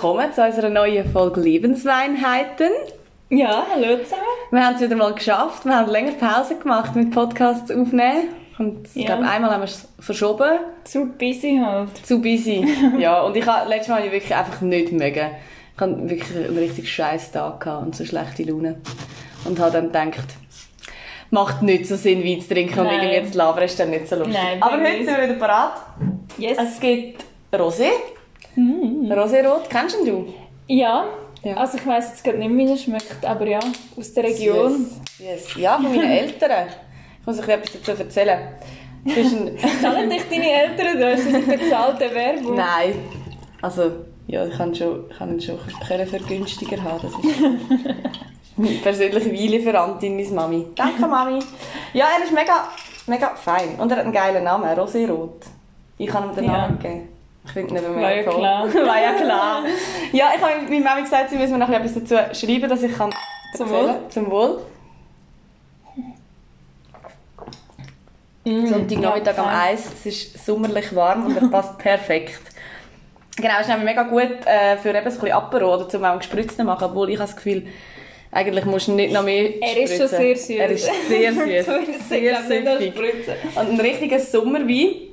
willkommen zu unserer neuen Folge Lebensweinheiten. Ja, hallo zusammen. Wir haben es wieder mal geschafft. Wir haben länger Pause gemacht mit Podcasts aufnehmen. Und ich Ja. glaube, einmal haben wir es verschoben. Zu busy halt. Zu busy. ja, und ich habe letztes Mal wirklich einfach nicht mögen. Ich hatte wirklich einen richtig scheiß Tag gehabt und so schlechte Laune. Und habe dann gedacht, macht nicht so Sinn, Wein zu trinken und Nein. irgendwie jetzt labern ist dann nicht so lustig. Nein, Aber heute sind wir wieder parat. Yes. Es gibt Rosé. Rosé-Rot, kennst du ihn? ja. Ja. also ich weiss jetzt gerade nicht, wie er schmeckt, aber ja, aus der Region. Yes. yes. Ja, von meinen Eltern. Ich muss euch etwas dazu erzählen. Zahlen dich deine Eltern? Du hast eine bezahlte Werbung. Nein. Also, ja, ich kann, schon, ich kann ihn schon für günstiger haben. Das ist meine persönliche Weinlieferantin, meine Mami. Danke, Mami. Ja, er ist mega, mega fein. Und er hat einen geilen Namen, Rosé-Rot. Ich kann ihm den Ja. Namen geben. Ich finde ihn nicht mehr War ja toll. klar. War ja klar. Ja, ich habe meiner Mami gesagt, sie müssen mir noch etwas dazu schreiben, dass ich kann Zum erzählen. Wohl. Zum Wohl. Mm, Sonntagnachmittag ja, am. Eis. Es ist sommerlich warm und er passt perfekt. Genau, es ist nämlich mega gut äh, für eben so ein Apero oder zum auch gespritzten machen, obwohl ich habe das Gefühl, eigentlich musst du nicht noch mehr Er ist schon spritzen. sehr süß. Er ist sehr süß. Sehr spritzen. Und ein richtiger Sommerwein.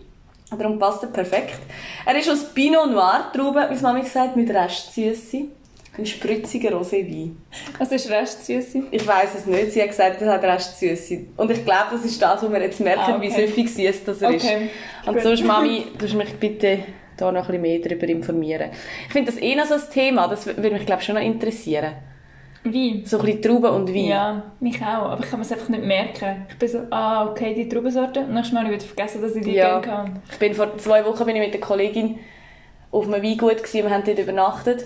Darum passt er perfekt. Er ist aus Pinot Noir Trauben, wie Mami gesagt, mit Restsüße. Ein spritziger Roséwein. Was ist Restsüße? Ich weiß es nicht. Sie hat gesagt, er hat Restsüße. Und ich glaube, das ist das, was wir jetzt merken, Ah, wie okay. süffig süß das er ist. Okay. Und Gut. sonst, Mami, du mich bitte da noch ein bisschen mehr darüber informieren. Ich finde das eh noch so ein Thema, das würde mich, glaube ich, schon noch interessieren. Wie? So ein bisschen Trauben und Wein. Ja, mich auch. Aber ich kann es einfach nicht merken. Ich bin so, ah, okay, die Traubensorte. Und nächstes Mal habe ich vergessen, dass ich die Ja. kann. Ich bin vor zwei Wochen bin ich mit der Kollegin auf einem Weingut gewesen, wir haben dort übernachtet.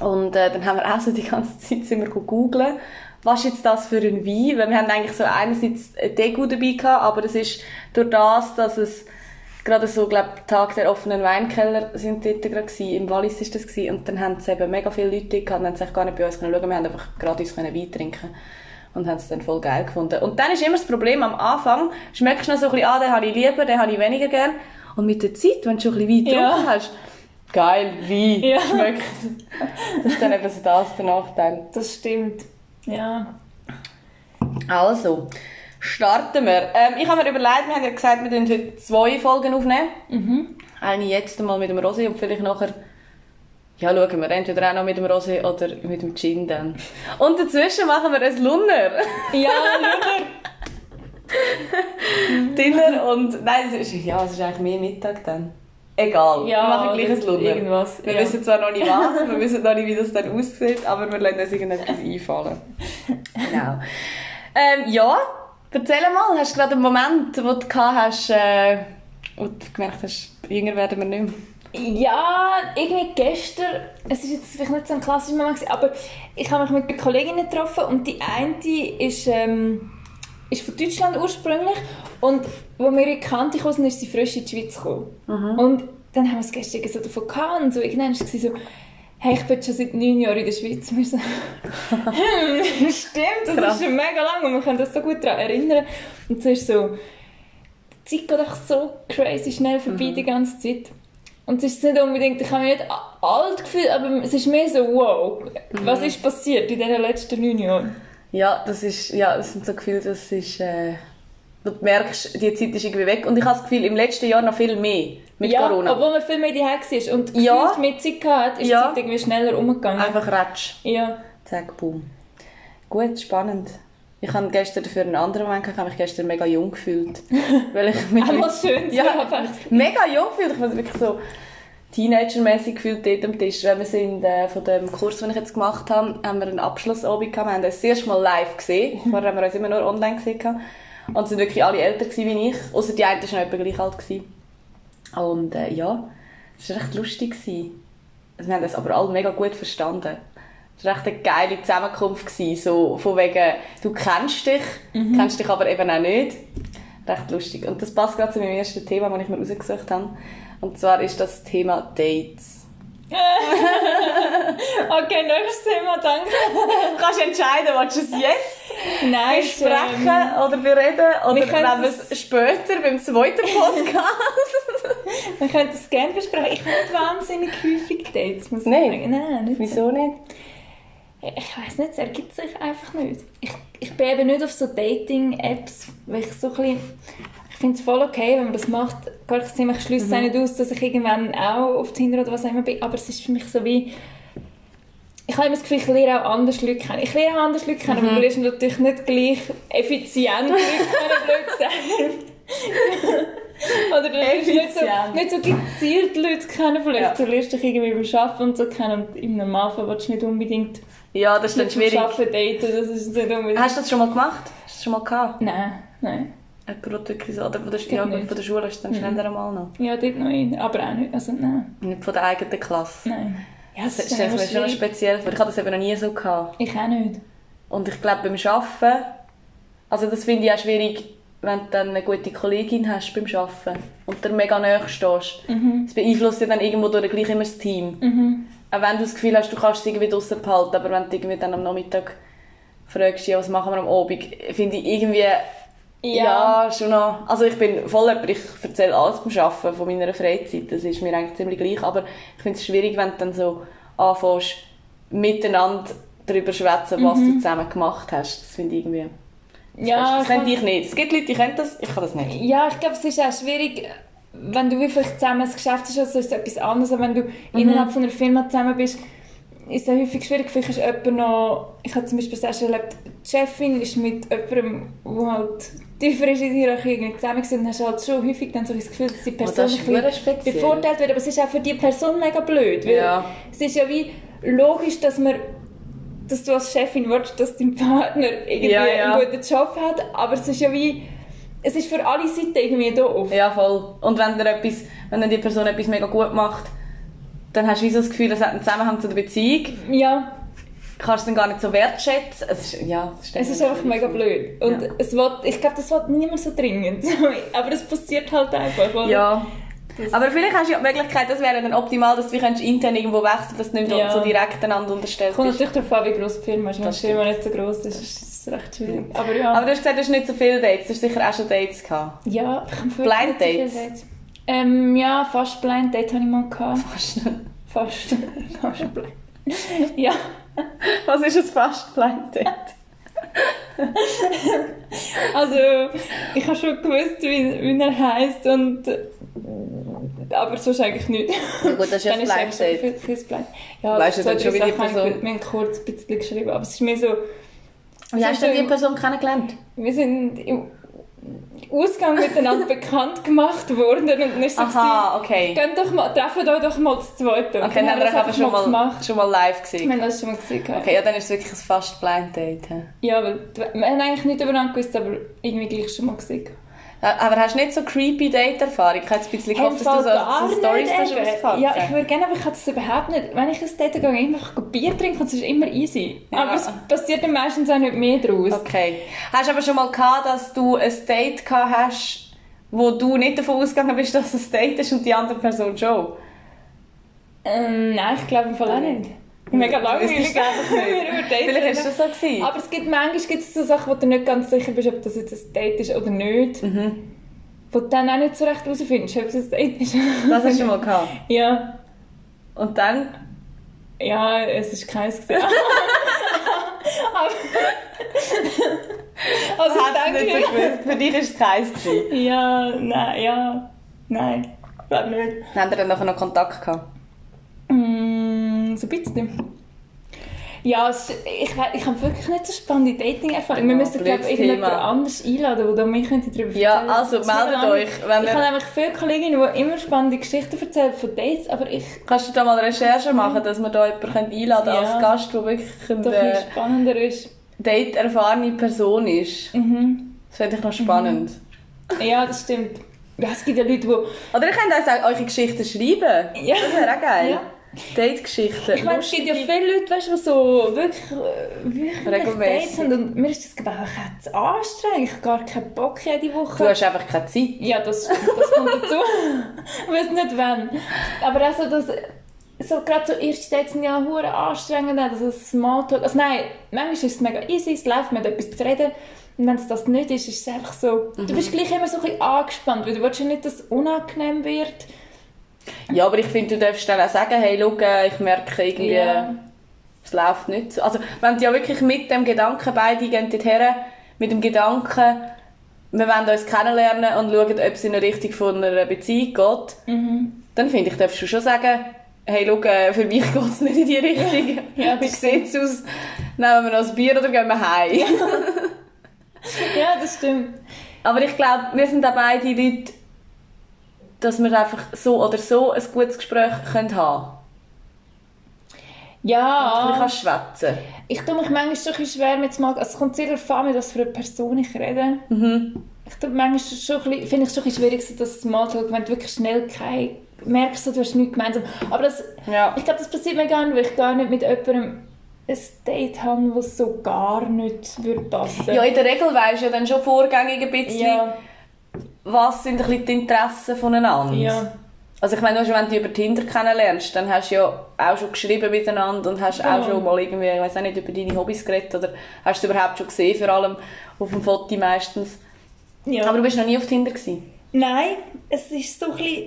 Und äh, dann haben wir auch so die ganze Zeit sind wir googeln, was ist jetzt das für ein Wein? Weil wir haben eigentlich so einerseits ein Degu dabei gehabt, aber es ist durch das, dass es gerade so, glaube Tag der offenen Weinkeller sind dort gerade gewesen, im Wallis ist das gewesen, und dann haben es eben mega viele Leute gehabt und haben sich gar nicht bei uns können schauen, wir haben einfach gratis können Wein trinken und haben es dann voll geil gefunden. Und dann ist immer das Problem, am Anfang schmeckst du noch so ein bisschen, ah, den habe ich lieber, den habe ich weniger gern. Und mit der Zeit, wenn du schon ein bisschen Wein Ja. hast, geil, Wein, Ja. schmeckt. Das ist dann eben so das, der Nachteil. Das stimmt. Ja. Also, starten wir. Ähm, ich habe mir überlegt, wir haben ja gesagt, wir werden heute zwei Folgen aufnehmen. Mhm. Eine jetzt mal mit dem Rosé und vielleicht nachher, ja, schauen wir, entweder auch noch mit dem Rosé oder mit dem Gin dann. Und dazwischen machen wir ein Lunner. Ja, Luder. Dinner und, nein, es ist, ja, es ist eigentlich mehr Mittag dann. Egal, Ja, wir machen gleich ein Lunner. irgendwas, Wir ja. wissen zwar noch nicht was, wir wissen noch nicht, wie das dann aussieht, aber wir lassen uns irgendetwas einfallen. Genau. Ähm, ja, erzähl mal, hast du gerade einen Moment, wo du gehabt hast, äh, du gemerkt hast, jünger werden wir nicht mehr? Ja, irgendwie gestern, es ist jetzt vielleicht nicht so ein klassischer Moment, aber ich habe mich mit Kolleginnen getroffen und die eine ist, ähm, ist von Deutschland ursprünglich und als wir in Kante kamen, ist sie frisch in die Schweiz gekommen. Und dann haben wir es gestern so davon gehabt und so, irgendwann war es so, hey, ich bin schon seit neun Jahren in der Schweiz. Wir hm, stimmt, das Krass. ist schon mega lang und wir können das so gut daran erinnern. Und so ist so, die Zeit geht einfach so crazy schnell vorbei die ganze Zeit. Und es ist nicht unbedingt, ich habe mich nicht alt gefühlt, aber es ist mehr so, wow, was ist passiert in diesen letzten neun Jahren? Ja, das ist, ja, das sind so Gefühle, das ist, äh, du merkst, die Zeit ist irgendwie weg. Und ich habe das Gefühl, im letzten Jahr noch viel mehr mit ja, Corona. obwohl man viel mehr daheim war und Ja. mehr Zeit hatte, ist Ja. die Zeit irgendwie schneller umgegangen. Einfach ratsch. Ja. Zack, boom. Gut, spannend. Ich habe gestern für einen anderen Moment, ich habe mich gestern mega jung gefühlt. weil ich mich Einmal schön ja, mega jung gefühlt. Ich habe mich wirklich so Teenager-mäßig gefühlt dort am Tisch. Weil wir sind äh, von dem Kurs, den ich jetzt gemacht habe, haben wir einen Abschlussabend gehabt. Wir haben das erste Mal live gesehen. Vorher haben wir uns immer nur online gesehen. gehabt. Und es sind wirklich alle älter gewesen wie ich. Außer die eine war noch etwa gleich alt. Gewesen. Und äh, ja, es war recht lustig. Gewesen. Wir haben das aber alle mega gut verstanden. Es war echt eine geile Zusammenkunft. Gewesen. So, von wegen, du kennst dich, kennst dich aber eben auch nicht. Recht lustig. Und das passt gerade zu meinem ersten Thema, das ich mir rausgesucht habe. Und zwar ist das Thema Dates. Okay, nächstes Thema, danke. Du kannst entscheiden, willst du es jetzt Nein, es, besprechen ähm, oder bereden? Oder wir können es später beim zweiten Podcast? wir können das gerne besprechen. Ich habe nicht wahnsinnig häufig Dates, muss ich Nein. sagen. Nein, nicht so. Wieso nicht? Ich weiß nicht, es ergibt sich einfach nicht. Ich, ich bin eben nicht auf so Dating-Apps, weil ich so ein bisschen... Ich finde es voll okay, wenn man das macht. Gar nicht ziemlich schließt es auch nicht aus, dass ich irgendwann auch auf Tinder oder was auch immer bin. Aber es ist für mich so wie... Ich habe immer das Gefühl, ich lerne auch anders Leute kennen. Ich lerne auch anders Leute kennen, aber du lernst natürlich nicht gleich effizient Leute kennen. Oder du lernst nicht so, nicht so gezielt Leute kennen. Vielleicht Ja. du lernst dich irgendwie beim Arbeiten und so kennen und im Normalfall willst du nicht unbedingt Ja, das ist dann schwierig. Arbeiten daten, das ist nicht unbedingt... Hast du das schon mal gemacht? Hast du das schon mal gehabt? Nein, nein. Wirklich so. Oder von der, ja, von der Schule ist dann schneller einmal noch. Ja, dort noch in, aber auch nicht. Also nein, Nicht von der eigenen Klasse. nein. Ja, Das das ist stelle ich mir schon speziell vor. Ich hatte das eben noch nie so. Gehabt. Ich auch nicht. Und ich glaube, beim Arbeiten, also das finde ich auch schwierig, wenn du dann eine gute Kollegin hast beim Arbeiten und dir mega nahe stehst. Das beeinflusst ja dann irgendwo durch gleich immer das Team. Auch wenn du das Gefühl hast, du kannst es irgendwie draussen behalten, aber wenn du irgendwie dann am Nachmittag fragst, ja, was machen wir am Abend, finde ich irgendwie, ja. schon noch, also ich bin voll jemand, ich erzähle alles beim Arbeiten von meiner Freizeit, das ist mir eigentlich ziemlich gleich, aber ich finde es schwierig, wenn du dann so anfängst, miteinander darüber zu schwätzen, was du zusammen gemacht hast. Das finde ich irgendwie... Ja, das ich könnte ich nicht. Es gibt Leute, die können das, ich kann das nicht. Ja, ich glaube, es ist auch schwierig, wenn du vielleicht zusammen ein Geschäft hast, also ist es etwas anderes. Wenn du innerhalb von einer Firma zusammen bist, ist es häufig schwierig. Vielleicht ist jemand noch, ich habe zum Beispiel selbst erlebt, die Chefin ist mit jemandem, der halt tiefer ist in der Hierarchie zusammen dann hast du halt schon häufig dann so das Gefühl, dass die Person bisschen verdammt speziell. bevorteilt wird. Aber es ist auch für die Person mega blöd. Weil Ja. Es ist ja wie logisch, dass man dass du als Chefin willst, dass dein Partner irgendwie Ja, ja. einen guten Job hat, aber es ist ja wie es ist für alle Seiten irgendwie doof. Ja, voll. Und wenn, dir etwas, wenn dann die Person etwas mega gut macht, dann hast du wie so das Gefühl, das hat einen Zusammenhang zu der Beziehung. Ja, Kannst du dann gar nicht so wertschätzen. Es ist, ja, das es ist einfach mega blöd. Und Ja. es will, ich glaube, das will niemand so dringend. aber es passiert halt einfach. Oder? Ja. Aber vielleicht hast du ja die Möglichkeit, das wäre dann optimal, dass du könntest intern irgendwo wechseln dass du nicht Ja. so direkt einander unterstellt Kommt natürlich darauf an, wie gross die Firma ist. Wenn die Das Firma nicht so gross ist, ist es recht schwierig. Aber ja. Aber du hast gesagt, du hast nicht so viele Dates. Du hast sicher auch schon Dates gehabt. ja, ich habe Blind Dates? Dates. Ähm, ja, fast Blind Date habe ich mal gehabt. Fast. Fast. fast Blind. ja. Was ist ein fast Date? Also, ich habe schon gewusst, wie, wie er heisst und aber sonst eigentlich nicht. Ja, gut, das ist ja Dann ein ist Date. viel- vieles blind. Ja, Weißt du zwei, dann schon, wie die Person- Wir haben kurz ein bisschen geschrieben, aber es ist mehr so, Wie hast du so die Person kennengelernt? wir sind im Ausgang miteinander bekannt gemacht worden und dann ist Aha, okay. geht doch mal, treffen euch doch mal das Zweite. Und Okay, dann wir haben wir das aber schon mal, gemacht. schon mal live Wir gesehen. haben das schon mal gesehen. Okay, ja, dann ist es wirklich ein fast Blind Date. Ja, weil wir haben eigentlich nicht übereinander gewusst, aber irgendwie gleich schon mal gesehen. Gehabt. Aber hast du nicht so creepy Date-Erfahrung? Ich hätte jetzt ein bisschen gehofft, dass du so, so Storys auspacken Ja, ich würde gerne, aber ich kann das überhaupt nicht. Wenn ich ein Date gehe, einfach Bier trinken und es ist immer easy. Ja. Aber es passiert dann meistens auch nicht mehr daraus. Okay. Hast du aber schon mal gehabt, dass du ein Date gehabt hast, wo du nicht davon ausgegangen bist, dass es ein Date ist und die andere Person schon? Ähm, nein, ich glaube im Fall auch nicht. Mega langweilig. Vielleicht ist das so gewesen. Aber es gibt manchmal gibt es so Sachen, wo du nicht ganz sicher bist, ob das jetzt ein Date ist oder nicht. Mhm. Wo du dann auch nicht so recht herausfindest, ob es ein Date ist. Das hast du schon mal gehabt. Ja. Und dann? Ja, es ist keins gewesen. Aber- also du danke. nicht so gewusst. Für dich war es keins. gewesen. Ja, nein, ja, nein, glaube nicht. Haben wir dann nachher noch Kontakt gehabt? So ein bisschen. Ja, es, ich, ich habe wirklich nicht so spannende Dating-Erfahrungen. Wir Ja, müssen, glaube ich, irgendjemand anders einladen, der könnte darüber Ja, erzählen also, Das ist meldet euch, wenn Ich ihr- habe nämlich viele Kolleginnen, die immer spannende Geschichten erzählen von Dates, aber ich Kannst du da mal Recherche machen, dass wir da jemanden einladen Ja. als Gast, der wirklich eine viel spannender ist. Date-erfahrene Person ist? Mhm. Das fände ich noch spannend. Ja, das stimmt. Ja, es gibt ja Leute, die... Oder ihr könnt auch eure Geschichten schreiben. Ja. Das wäre auch geil. Ja. Date-Geschichten. Ich meine, es gibt ja viele Leute, weißt, du, die so wirklich, äh, wirklich. Dates haben und mir ist das glaube ich auch zu anstrengend. Ich habe gar keinen Bock jede Woche. Du hast einfach keine Zeit. Ja, das, das kommt dazu. ich weiß nicht wann. Aber also das, so gerade so erste Dates sind ja hure anstrengend, also Smalltalk, also nein, manchmal ist es mega easy, es läuft, man hat etwas zu reden und wenn es das nicht ist, ist es einfach so, du bist gleich immer so ein bisschen angespannt, weil du willst ja nicht, dass es unangenehm wird. Ja, aber ich finde, du darfst dann auch sagen, hey, schau, ich merke irgendwie, Ja. es läuft nicht so. Also, wenn du ja wirklich mit dem Gedanken, beide gehen dorthin, mit dem Gedanken, wir wollen uns kennenlernen und schauen, ob es in eine Richtung von einer Beziehung geht, dann finde ich, darfst du schon sagen, hey, schau, äh, für mich geht es nicht in die Richtung. Ja, Wie das sieht es aus? Nehmen wir noch ein Bier oder gehen wir heim? Ja, das stimmt. Aber ich glaube, wir sind auch beide Leute, dass wir einfach so oder so ein gutes Gespräch können haben Ja. können. Ich kann schwätzen. Ich tue mich manchmal schon ein schwer mit mal, also es kommt sehr darauf an, mit was für eine Person ich rede. Ich tue manchmal schon ein bisschen, finde ich schon ein schwierig, so das Smalltalk, wenn du wirklich schnell kein, merkst, du hast nichts gemeinsam. Aber das, Ja. ich glaube, das passiert mir gar nicht, weil ich gar nicht mit jemandem ein Date habe, was so gar nicht würde passen Ja, in der Regel weisst du ja dann schon vorgängig ein bisschen, ja, was sind ein bisschen die Interessen voneinander. ja. Also ich meine, nur schon, wenn du über Tinder kennenlernst, dann hast du ja auch schon geschrieben miteinander und hast Ja. auch schon mal irgendwie, ich weiß auch nicht, über deine Hobbys geredet oder hast du überhaupt schon gesehen, vor allem auf dem Foto meistens. ja. Aber du bist noch nie auf Tinder gewesen. Nein, es ist so ein bisschen...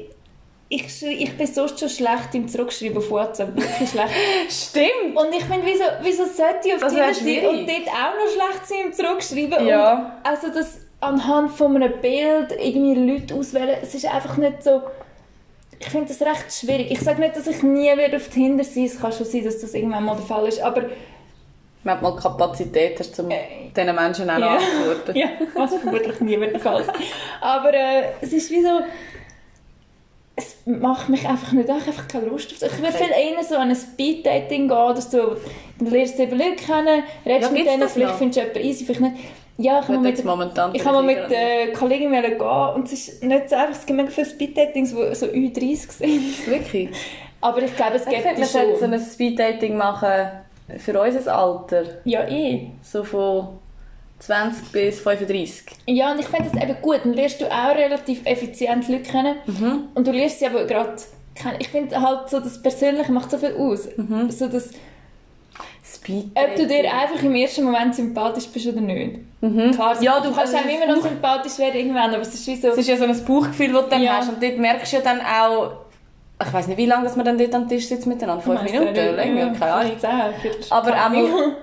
Ich, ich bin sonst schon schlecht im Zurückschreiben auf WhatsApp, wirklich schlecht. Stimmt! Und ich finde, wieso, wieso sollte ich auf Das Tinder wär sein und dort auch noch schlecht sein im Zurückschreiben? Ja. Und also das anhand von einem Bild irgendwie Leute auswählen, es ist einfach nicht so... Ich finde das recht schwierig. Ich sage nicht, dass ich nie wieder auf Tinder sein Es kann schon sein, dass das irgendwann mal der Fall ist, aber... Wenn du mal Kapazität hast, um Äh, diesen Menschen auch Ja. antworten. Ja, was vermutlich nie wieder der Fall ist. Aber äh, es ist wie so... Es macht mich einfach nicht, ich habe einfach keine Lust auf das. Ich will Okay. viel eher so an ein Speed-Dating gehen oder so. Du lernst eben Leute kennen, redest Ja, mit denen, vielleicht noch? findest du jemanden easy, vielleicht nicht. Ja, ich habe mit, momentan ich habe mit vielleicht äh, Kollegen wollen gehen und es ist nicht so einfach, es gibt mega viele Speed-Datings, die so Ü30 sind. Wirklich? Aber ich glaube, es Ich gibt die wir sollten so schon. ein Speeddating machen für unser Alter. Ja, eh. So von 20 bis 35. Ja, und ich finde das eben gut. Dann lernst du auch relativ effizient Leute kennen. Mhm. Und du lernst sie aber gerade kennen. Ich finde halt so, das Persönliche macht so viel aus. Mhm. So, dass, Speeddating. ob du dir einfach im ersten Moment sympathisch bist oder nicht. Klar, Mhm. Ja, du kannst auch immer noch sympathisch werden irgendwann, aber es ist wie so... Es ist ja so ein Bauchgefühl, das du dann Ja. hast. Und dort merkst du ja dann auch, ich weiß nicht, wie lange dass man dann dort am Tisch sitzt miteinander. Fünf Minuten, nicht, länger, ja, keine Ahnung. Aber einmal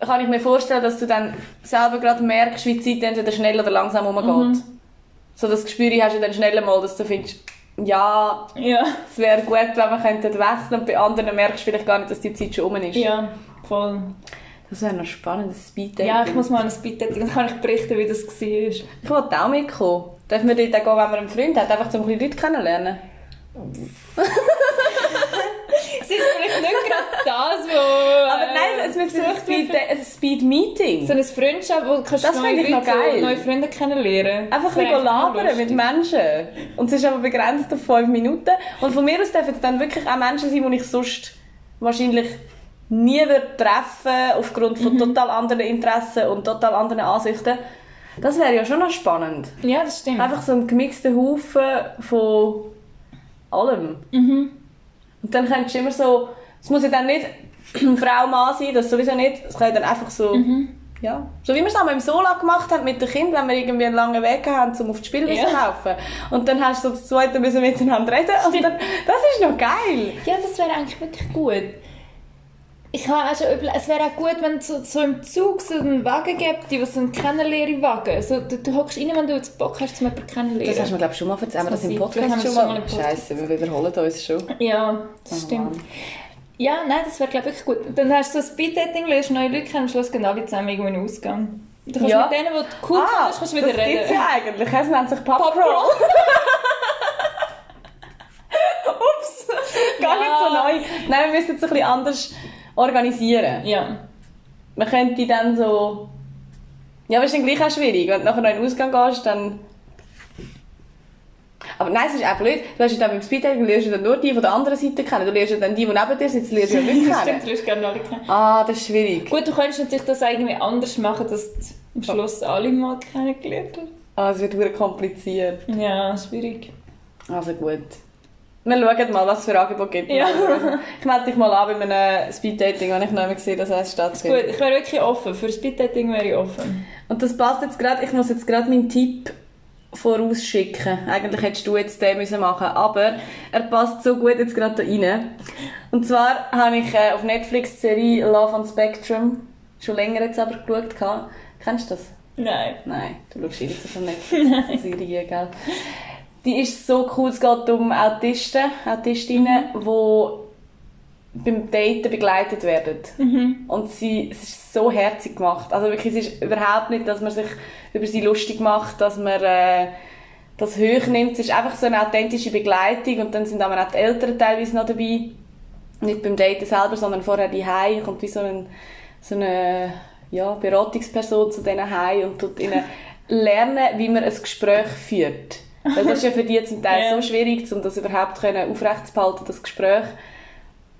kann ich mir vorstellen, dass du dann selber gerade merkst, wie die Zeit entweder schnell oder langsam umgeht. Mhm. So das Gespür hast du dann schnell mal, dass du findest, ja, Ja, es wäre gut, wenn wir könnten wechseln und bei anderen merkst du vielleicht gar nicht, dass die Zeit schon um ist. ja, voll. Das wäre noch spannend, das Speeddating. Ja, ich muss mal an ein Speed-Dating, dann kann ich berichten, wie das war. Ich wollte auch mitkommen. Darf man dort auch gehen, wenn man einen Freund hat, einfach um ein bisschen Leute kennenlernen? Ist vielleicht nicht gerade das, wo... Aber nein, es müsste ein Speed, ein Speed-Meeting. So eine Freundschaft, wo du kannst Das neue ich noch geil. neue Freunde kennenlernen. Einfach ein labern mit. Menschen. Und es ist aber begrenzt auf fünf Minuten. Und von mir aus dürfen es dann wirklich auch Menschen sein, die ich sonst wahrscheinlich nie würde treffen aufgrund Mhm. von total anderen Interessen und total anderen Ansichten. Das wäre ja schon noch spannend. Ja, das stimmt. Einfach so ein gemixter Haufen von allem. Mhm. Und dann könntest du immer so, es muss ja dann nicht Frau, Mann sein, das sowieso nicht. Es kann dann einfach so, Mhm. ja. So wie wir es auch mit dem Sola gemacht haben mit den Kindern, wenn wir irgendwie einen langen Weg haben, um auf die Spielwiese Ja. zu laufen. Und dann hast du so das zweite müssen miteinander reden. Und dann, das ist noch geil. Ja, das wäre eigentlich wirklich gut. Ich habe auch schon überlegt, es wäre auch gut, wenn es so, so im Zug so einen Wagen gibt, die so einen Kennenlernwagen. So, du, du hockst rein, wenn du jetzt Bock hast, zum jemanden kennenlernen. Das hast du mir, glaube schon mal erzählt. Haben wir das im Vielleicht Podcast schon mal? im. Scheiße, wir wiederholen uns schon. Ja, das Oh, stimmt. Ja, nein, das wäre glaube ich gut. Dann hast du so Speed-Dating, lernst neue Leute kennen, am Schluss gehen alle zusammen irgendwo in den Ausgang. Du kannst Ja. mit denen, die du cool ah, findest, kannst du wieder das reden. gibt's ja eigentlich. Es nennt sich Pop Pop. Roll. Ups, gar nicht so Ja. neu. Nein, wir müssen es ein bisschen anders organisieren. Ja. Man könnte dann so... Ja, aber es ist dann gleich auch schwierig. Wenn du nachher noch in den Ausgang gehst, dann... Aber nein, es ist auch blöd. Du hast ja dann beim Speeddating, du lernst ja dann nur die von der anderen Seite kennen. Du lernst ja dann die, die neben dir sitzen, lernst du nicht Stimmt, kennen. du wirst gerne alle kennen. Ah, das ist schwierig. Gut, du könntest natürlich das irgendwie anders machen, dass du am Schluss alle mal kennengelernt hast. Ah, es wird wirklich kompliziert. Ja, schwierig. Also gut. Wir schauen mal, was es für Angebote gibt. Ja. Ich melde dich mal an bei einem Speeddating, wenn ich noch nicht gesehen dass es Gut, stattfindet. ich wäre wirklich offen. Für Speeddating wäre ich offen. Und das passt jetzt gerade, ich muss jetzt gerade meinen Tipp vorausschicken. Eigentlich hättest du jetzt den müssen machen aber er passt so gut jetzt gerade da rein. Und zwar habe ich äh, auf Netflix die Serie Love on Spectrum schon länger jetzt aber geschaut. Kennst du das? Nein. Nein, du schaust eh nicht so von Netflix-Serie, gell? Die ist so cool, es geht um Autisten, Autistinnen, die beim Daten begleitet werden. Und sie, es ist so herzig gemacht. Also wirklich, es ist überhaupt nicht, dass man sich über sie lustig macht, dass man äh, das hoch nimmt. Es ist einfach so eine authentische Begleitung und dann sind aber auch die Eltern teilweise noch dabei. Nicht beim Daten selber, sondern vorher die Hause kommt wie so, ein, so eine ja, Beratungsperson zu diesen Hause und tut ihnen lernen, wie man ein Gespräch führt. Weil das ist ja für die zum Teil Ja. so schwierig, um das überhaupt können aufrechtzuerhalten, das Gespräch.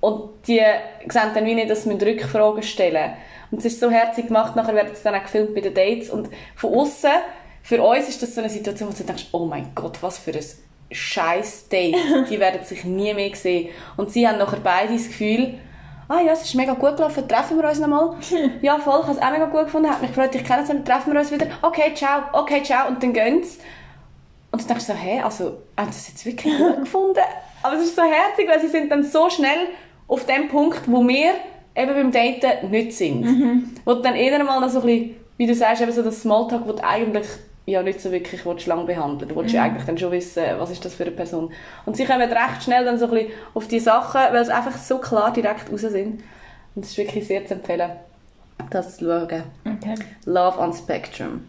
Und die sehen dann wie nicht, dass sie Rückfragen stellen Und es ist so herzig gemacht, nachher wird es dann auch gefilmt bei den Dates. Und von außen, für uns ist das so eine Situation, wo du denkst, oh mein Gott, was für ein scheiß Date. Die werden sich nie mehr sehen. Und sie haben nachher beide das Gefühl, ah ja, es ist mega gut gelaufen, treffen wir uns nochmal. ja, voll, ich habe es auch mega gut gefunden, hat mich gefreut, dich kennenzulernen, treffen wir uns wieder. Okay, ciao, okay, ciao. Und dann gehen sie. Und du denkst so, hä, also, haben sie es jetzt wirklich gut gefunden? Aber es ist so herzig, weil sie sind dann so schnell auf dem Punkt, wo wir eben beim Daten nicht sind. Wo du dann eher mal noch so ein bisschen, wie du sagst, eben so das Smalltalk, wo du eigentlich ja nicht so wirklich willst, lang behandeln Du willst ja eigentlich dann schon wissen, was ist das für eine Person. Und sie kommen recht schnell dann so ein bisschen auf die Sachen, weil sie einfach so klar direkt raus sind. Und es ist wirklich sehr zu empfehlen, das zu schauen. Okay. Love on Spectrum.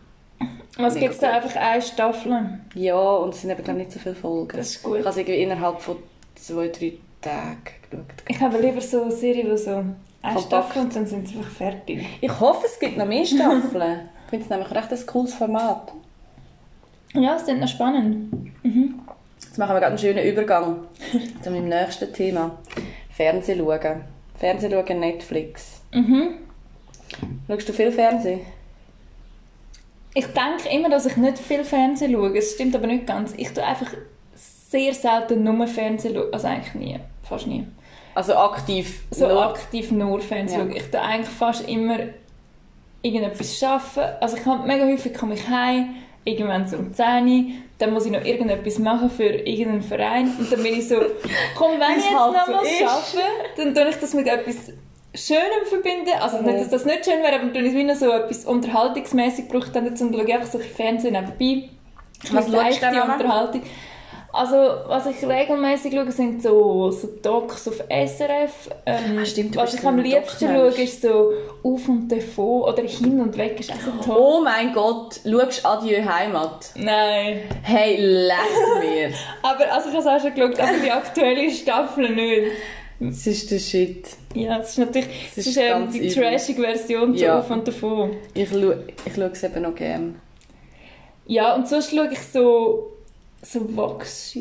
Was Mega gibt es da einfach eine Staffel? Ja, und es sind eben nicht so viele Folgen. Das ist gut. Ich habe es irgendwie innerhalb von zwei, drei Tagen geschaut. Ich habe lieber so eine Serie, die so eine. Staffel und dann sind sie einfach fertig. Ich hoffe, es gibt noch mehr Staffeln. ich finde es nämlich recht ein cooles Format. Ja, es klingt noch spannend. Jetzt machen wir gerade einen schönen Übergang zu meinem nächsten Thema. Fernsehen schauen. Fernsehen schauen, Netflix. Mhm. Schaust du viel Fernsehen? Ich denke immer, dass ich nicht viel Fernsehen schaue. Es stimmt aber nicht ganz. Ich tue einfach sehr selten nur Fernsehen schauen. Also eigentlich nie. Fast nie. Also aktiv? So nur- aktiv nur Fernsehen Ja. schauen. Ich tue eigentlich fast immer irgendetwas arbeiten. Also ich habe mega häufig komme ich heim, irgendwann so um 10 Uhr, dann muss ich noch irgendetwas machen für irgendeinen Verein und dann bin ich so, komm, wenn ich jetzt halt noch so ist. arbeite, dann tue ich das mit etwas Schönem verbinden. Also nicht, dass das nicht schön wäre, aber dann tue ich wie noch so etwas unterhaltungsmäßig ich dann dazu und schaue einfach so ein Fernsehen nebenbei. Was schaust du an? Unterhaltung. Also, was ich regelmäßig schaue, sind so, so Docs auf SRF. Ähm, Ah, stimmt, du was ich am liebsten schaue, ist so Auf und Davon oder Hin und Weg ist auch so toll. Oh mein Gott, schaust Adieu Heimat? Nein. Hey, leck mir. Aber also ich habe es auch schon geschaut, aber die aktuelle Staffel nicht. Das ist der Shit. Ja, es ist natürlich es ist ist, ähm, die trashige Version zu Ja. Auf und Davon. Ich schaue, ich schaue es eben noch gerne. Ja, und sonst schaue ich so so Vox,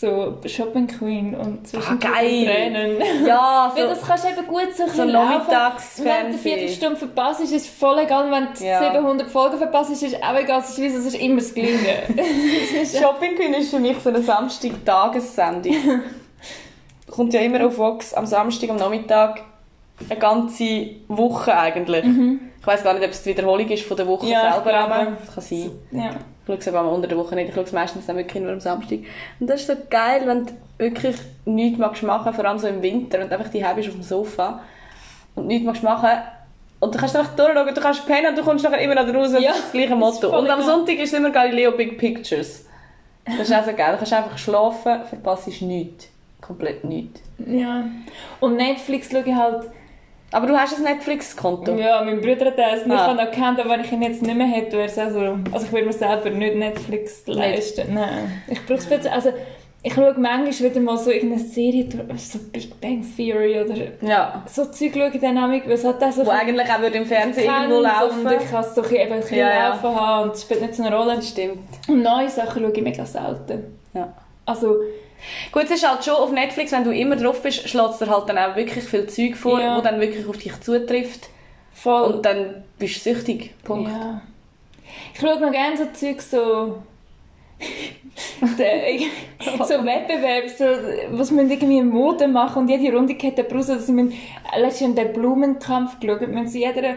so Shopping Queen und Ah, geil. Tränen. Ja, Weil so, das kannst du eben gut so, so laufen. Wenn du eine. Viertelstunde verpasst, ist es voll egal. Wenn du Ja. 700 Folgen verpasst, ist es auch egal. Es ist, es ist immer das Gleiche. Shopping Queen ist für mich so eine Samstag-Tagessendung. Kommt ja immer auf Vox am Samstag, am Nachmittag. Eine ganze Woche eigentlich. Ich weiß gar nicht, ob es die Wiederholung ist von der Woche Mhm. Ja, selber. aber Das kann sein. ja. Ich schaue es aber unter der Woche nicht. Ich schaue es meistens dann wirklich nur am Samstag. Und das ist so geil, wenn du wirklich nichts magst machen, vor allem so im Winter und einfach die bist auf dem Sofa und nichts magst machen. Und du kannst einfach durchschauen, du kannst pennen und du kommst nachher immer noch raus. Ja, das gleiche Motto. Und am. Sonntag ist es immer Galileo Big Pictures. Das ist auch so geil. Du kannst einfach schlafen, verpasst nichts. Komplett nichts. ja. Und Netflix schaue ich halt... Aber du hast ein Netflix-Konto. Ja, mein Bruder hat das nicht Ah. kennt, aber wenn ich ihn jetzt nicht mehr hätte, wäre es auch so... Also ich würde mir selber nicht Netflix leisten. Nein. Ich brauche es Also ich schaue manchmal wieder mal so irgendeine Serie, so Big Bang Theory oder Ja. so Zeug schaue ich dann auch, weil es hat auch so Wo eigentlich auch würde im Fernsehen irgendwo laufen. Und ich kann es so ein bisschen- ein bisschen Ja, ja. laufen haben und es spielt nicht so eine Rolle. Stimmt. Und neue Sachen schaue ich mega selten. Ja. Also, Gut, es ist halt schon auf Netflix, wenn du immer drauf bist, schlägt dir halt dann auch wirklich viel Zeug vor, Ja. wo dann wirklich auf dich zutrifft. voll... Und dann bist du süchtig. Punkt. Ja. Ich schaue noch gerne so Zeug so... so Wettbewerb, so, was man irgendwie Mode machen und jede Runde geht der raus. Also, wir haben den Blumenkampf geschaut. Wir haben in jeder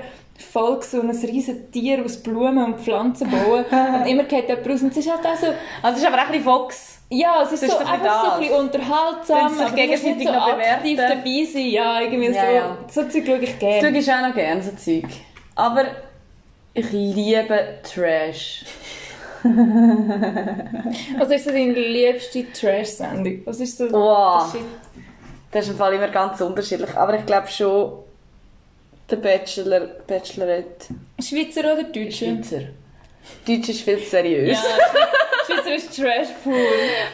Folge so ein riesen Tier aus Blumen und Pflanzen bauen und immer geht der raus. Und es ist halt auch so... Also es ist aber auch ein bisschen Fox. Ja, es ist Das so, ist doch einfach so das. ein bisschen unterhaltsam, sich gegenseitig so noch aktiv bewerten. dabei sein. Ja, irgendwie Ja, so. ja. So Zeug schaue ich Das gerne. schaue ich auch noch gerne, so Zeug. Aber ich liebe Trash. Was ist so deine liebste Trash-Sendung? Was ist so Wow. Das ist im Fall immer ganz unterschiedlich. Aber ich glaube schon, der Bachelor, Bachelorette, Schweizer oder Deutsche? Schweizer. Deutsch ist viel zu seriös. Ja, Schweizer ist Trash pur.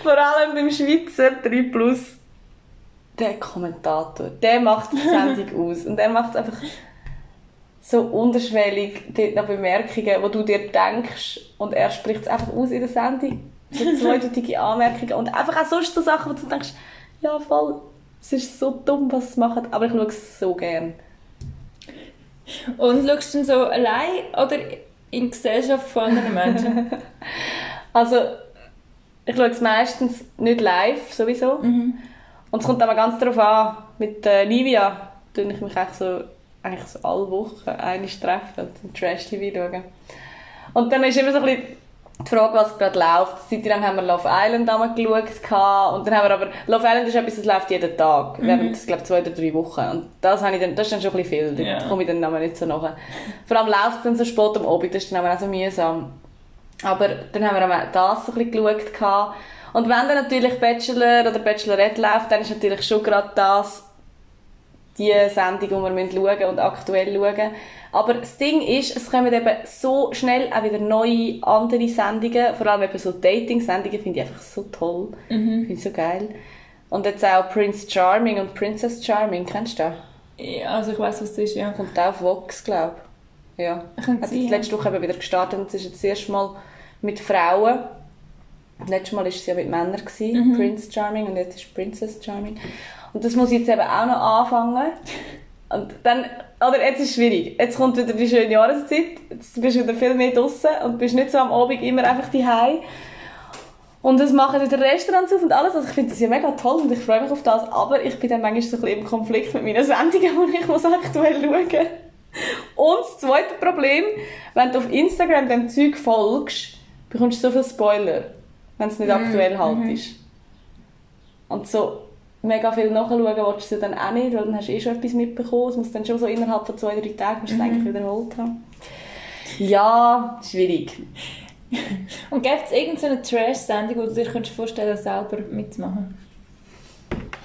Vor allem beim Schweizer 3 Plus. Der Kommentator, der macht die Sendung aus. Und er macht es einfach so unterschwellig, dort noch Bemerkungen, wo du dir denkst und er spricht es einfach aus in der Sendung. So zweideutige Anmerkungen und einfach auch sonst so Sachen, wo du denkst, ja voll, es ist so dumm, was sie machen, aber ich schaue es so gern. Und schaust du dann so allein oder in Gesellschaft von anderen Menschen? Also, ich schaue es meistens nicht live, sowieso. Und es kommt aber ganz darauf an, mit äh, Livia tue ich mich eigentlich so, eigentlich so alle Wochen einmal treffen und Trash-TV schauen. Und dann ist immer so ein bisschen die Frage, was gerade läuft. Seitdem haben wir Love Island einmal geschaut und dann haben wir aber, Love Island ist etwas, das läuft jeden Tag, während, ich glaube, zwei oder drei Wochen. Und das, habe ich dann, das ist dann schon ein bisschen viel, da Ja. komme ich dann aber nicht so nach. Vor allem läuft es dann so spät am Abend, das ist dann aber auch so mühsam. Aber dann haben wir auch das so ein bisschen geschaut. Und wenn dann natürlich Bachelor oder Bachelorette läuft, dann ist natürlich schon gerade das die Sendung, die wir müssen schauen und aktuell schauen. Aber das Ding ist, es kommen eben so schnell auch wieder neue, andere Sendungen. Vor allem eben so Dating-Sendungen finde ich einfach so toll. Finde ich so geil. Und jetzt auch Prince Charming und Princess Charming, kennst du das? ja, also ich weiß was das ist, ja. Kommt auch auf Vox, glaube ich. Ja. Hat jetzt letzte Woche eben wieder gestartet und es ist jetzt das erste Mal mit Frauen. Letztes Mal war es ja mit Männern, gewesen, Mhm. Prince Charming, und jetzt ist Princess Charming. Und das muss ich jetzt eben auch noch anfangen. Und dann, oder jetzt ist es schwierig. Jetzt kommt wieder die schöne Jahreszeit, jetzt bist du wieder viel mehr draußen und bist nicht so am Abend immer einfach daheim. Und es machen wieder Restaurants auf und alles. Also ich finde das ja mega toll und ich freue mich auf das. Aber ich bin dann manchmal so ein bisschen im Konflikt mit meinen Sendungen, die ich muss aktuell schauen Und das zweite Problem, wenn du auf Instagram dem Zeug folgst, bekommst du so viele Spoiler, wenn es nicht aktuell halt ist. Und so mega viel nachschauen willst du dann auch nicht, weil dann hast du eh schon etwas mitbekommen. Es muss dann schon so innerhalb von zwei, drei Tagen musst du es eigentlich wiederholt haben. Ja, schwierig. Und gibt es irgendeine Trash-Sendung, wo du dir könntest vorstellen selber mitzumachen?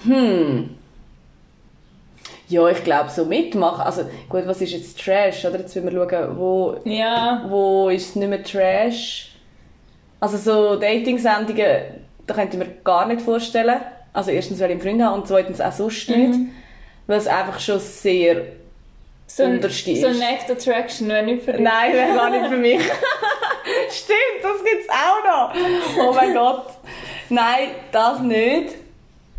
Hm. Ja, ich glaube, so mitmachen. Also, gut, was ist jetzt Trash? Oder jetzt müssen wir schauen, wo, Ja, wo ist es nicht mehr Trash? Also, so Dating-Sendungen, da könnte ich mir gar nicht vorstellen. Also, erstens, weil ich einen Freund habe und zweitens auch sonst nicht. Weil es einfach schon sehr so ein, Unterste so ist. Next Attraction, wenn nicht für dich. Nein, wäre gar nicht für mich. Stimmt, das gibt's auch noch. Oh mein Gott. Nein, das nicht.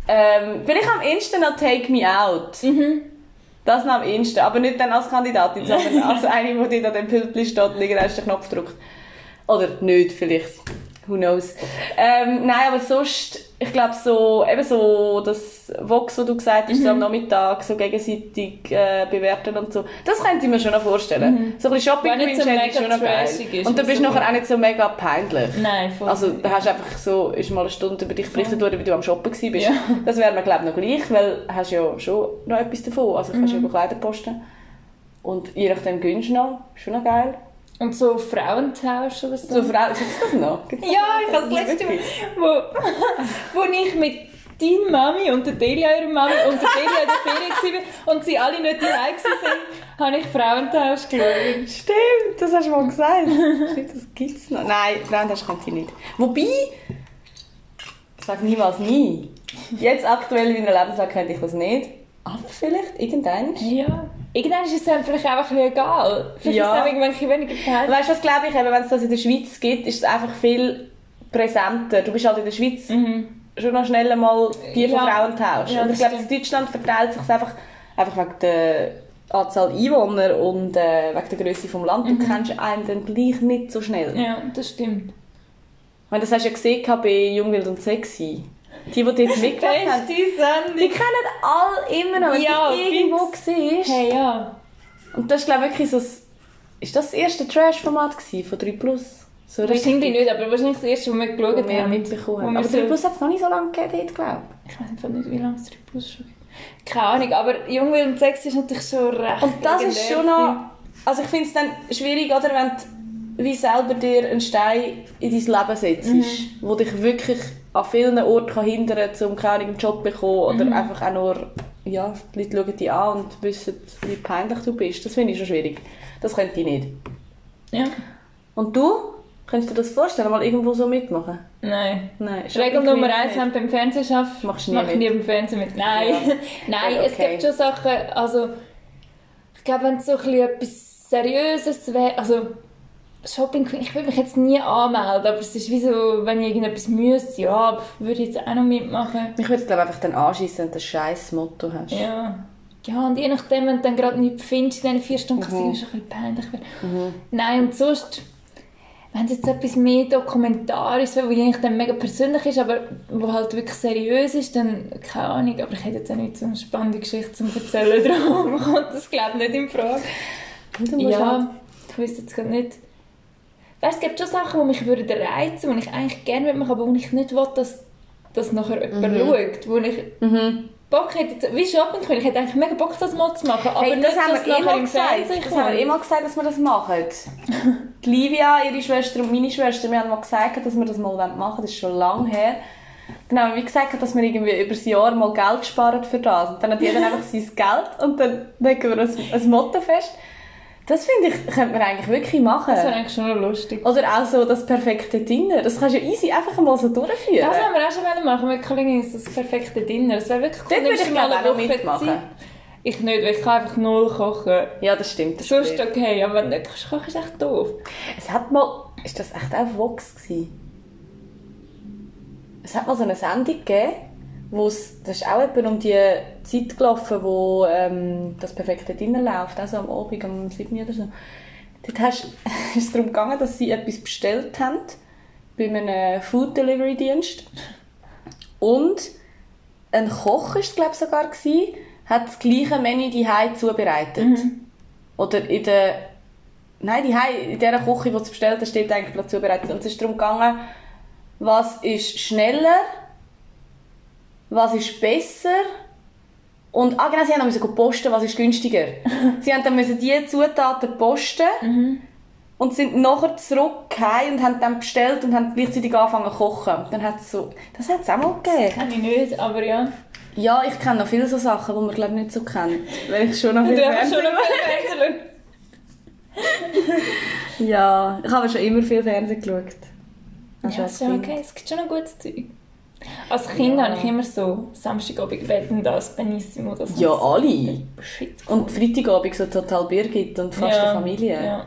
Ähm, vielleicht am Insta noch Take Me Out. Das noch am Insta, aber nicht dann als Kandidatin, sondern als eine, die da dem Pültli steht und irgendwann den Knopf drückt. Oder nicht, vielleicht. Who knows. Ähm, nein, aber sonst, ich glaube so, eben so das Vox, was du gesagt hast, so am Nachmittag so gegenseitig äh, bewerten und so, das könnte ich mir schon noch vorstellen. So ein bisschen Shopping Queen so ist schon noch geil. ist Und dann bist du so. nachher auch nicht so mega peinlich. Nein, voll. Also da hast du einfach so, ist mal eine Stunde über dich berichtet worden, wie du am Shoppen bist. Ja. Das wäre mir glaube ich noch gleich, weil du hast ja schon noch etwas davon. Also kannst Mhm. ja über Kleider posten. Und je nachdem gönnst du noch, ist schon noch geil. Und so Frauentausch oder so? So Frau, ist das noch? Gibt's Ja, ich habe das letzte Mal, wo, wo ich mit deiner Mami und der Delia ihrer Mami und der Delia in der Ferien war und sie alle nicht daheim waren, habe ich Frauentausch geschaut. Stimmt, das hast du mal gesagt. Stimmt, das gibt's noch. Nein, Frauentausch kann ich nicht. Wobei, ich sage niemals nie. Jetzt aktuell in meiner Lebenslage könnte ich das nicht. Aber vielleicht irgendwann. Ja. Irgendwann ist es dann vielleicht einfach ein bisschen egal. Vielleicht Ja. ist es irgendwann weniger peinlich. Weißt du, was glaube ich, eben, wenn es das in der Schweiz gibt, ist es einfach viel präsenter. Du bist halt in der Schweiz schon noch schnell mal die von Mhm. Ja. Frauen tauschen. Ja, und ich glaube, in Deutschland verteilt sich einfach, einfach wegen der Anzahl Einwohner und äh, wegen der Größe vom Land. Du kennst einen dann gleich nicht so schnell. Ja, das stimmt. meine, das hast du ja gesehen bei Jung, Wild und Sexy. Die, die dort mitgemacht haben. Die Sendung. kennen alle immer noch, wenn Ja, du irgendwo siehst. Hey, ja. Und das ist glaube ich wirklich so... das- Ist das das erste Trash-Format von 3 Plus? So Wahrscheinlich nicht, aber wahrscheinlich das erste, was wir geschaut Wo wir haben. mitbekommen haben. Aber so- 3 Plus hat es noch nicht so lange gegeben, glaube Ich weiß einfach nicht, wie lange es 3 Plus schon gibt. Keine Ahnung, aber Jung, Wild und Sex ist natürlich schon recht Und das ist schon noch... Also ich finde es dann schwierig, oder, wenn du wie selber dir einen Stein in dein Leben setzt, Mhm. wo dich wirklich an vielen Orten kann hindern kann, um keine Ahnung, einen Job zu bekommen oder Mhm. einfach auch nur... Ja, die Leute schauen dich an und wissen, wie peinlich du bist. Das finde ich schon schwierig. Das könnte ich nicht. Ja. Und du? Könntest du dir das vorstellen, mal irgendwo so mitmachen? Nein. Nein. Regel Nummer eins, wenn du beim Fernsehen schaffst, Machst du nie mach mit. nie beim Fernsehen mit. Nein. Ja. Nein, Ja, es okay. gibt schon Sachen, also ich glaube, wenn es so ein bisschen etwas Seriöses wäre, also Shopping Queen, ich würde mich jetzt nie anmelden, aber es ist wie so, wenn ich irgendetwas müsste, ja, würde ich jetzt auch noch mitmachen. Mich würde es glaube einfach dann anschießen, wenn du ein scheiß Motto hast. Ja. Ja, und je nachdem, wenn du dann gerade nichts findest in diesen vier Stunden, kann Mhm. es schon ein bisschen peinlich werden. Nein, und sonst, wenn es jetzt etwas mehr Dokumentarisches wäre, was eigentlich dann mega persönlich ist, aber wo halt wirklich seriös ist, dann, keine Ahnung, aber ich hätte jetzt auch nicht so eine spannende Geschichte zu erzählen, darum kommt das glaube ich nicht in Frage. Musst halt- Ja, ich wüsste jetzt gerade nicht. Weißt, es gibt schon Sachen, die mich würden reizen, die ich eigentlich gerne machen aber wo ich nicht will, dass das nachher jemand schaut, wo ich Mhm. Bock hätte, wie Shopping Queen, ich hätte eigentlich mega Bock, das mal zu machen, aber Hey, nicht, das haben wir eh nachher mal im gesagt. Fernsehen Das haben wir eh mal gesagt, dass wir das machen. Die Livia, ihre Schwester und meine Schwester, wir haben mal gesagt, dass wir das mal machen wollen. Das ist schon lange her. Dann haben wir wie gesagt, dass wir irgendwie über das Jahr mal Geld gespart für das. Und dann hat jeder einfach sein Geld und dann legen wir ein, ein Motto fest. Das finde ich, könnte man eigentlich wirklich machen. Das wäre eigentlich schon noch lustig. Oder auch so das perfekte Dinner. Das kannst du ja easy einfach mal so durchführen. Das haben wir auch schon machen mit ist das perfekte Dinner. Das wäre wirklich cool. Dort würde ich mal auch mitmachen. Zeit. Ich nicht, weil ich kann einfach null kochen. Ja, das stimmt. Das Sonst stimmt. okay, aber wenn du nicht kannst kochen, ist echt doof. Es hat mal... Ist das echt auch Vox gewesen? Es hat mal so eine Sendung gegeben, wo es... Das ist auch etwa um die Zeit gelaufen, wo ähm, das perfekte Dinner läuft. Also am Abend, um 7 Uhr oder so. Dort hast, ist es darum gegangen, dass sie etwas bestellt haben bei einem Food Delivery Dienst. Und ein Koch ist es, glaube ich, sogar gewesen, hat das gleiche Menü die zubereitet. Oder in der Nein, die in dieser Küche, die sie bestellt haben, steht eigentlich gerade zubereitet. Und es ist darum gegangen, was ist schneller, was ist besser und, ah genau, sie haben müssen posten, was ist günstiger. sie haben dann müssen die Zutaten posten und sind nachher zurückgekommen und haben dann bestellt und haben gleichzeitig angefangen zu kochen. Dann hat es so, das hat es auch mal gegeben. Kann ich nicht, aber ja. Ja, ich kenne noch viele so Sachen, die man glaube ich nicht so kennt, weil ich schon noch viel Fernsehen Ja, ich habe schon immer viel Fernsehen geschaut. Als Ja, als ist ja okay, es gibt schon noch gutes Zeug. Als Kind Ja. habe ich immer so Samstagabend wetten, das Benissimo, das Ja, alle. Shit. Und Freitagabend so total Birgit und fast ja. Familie. Ja.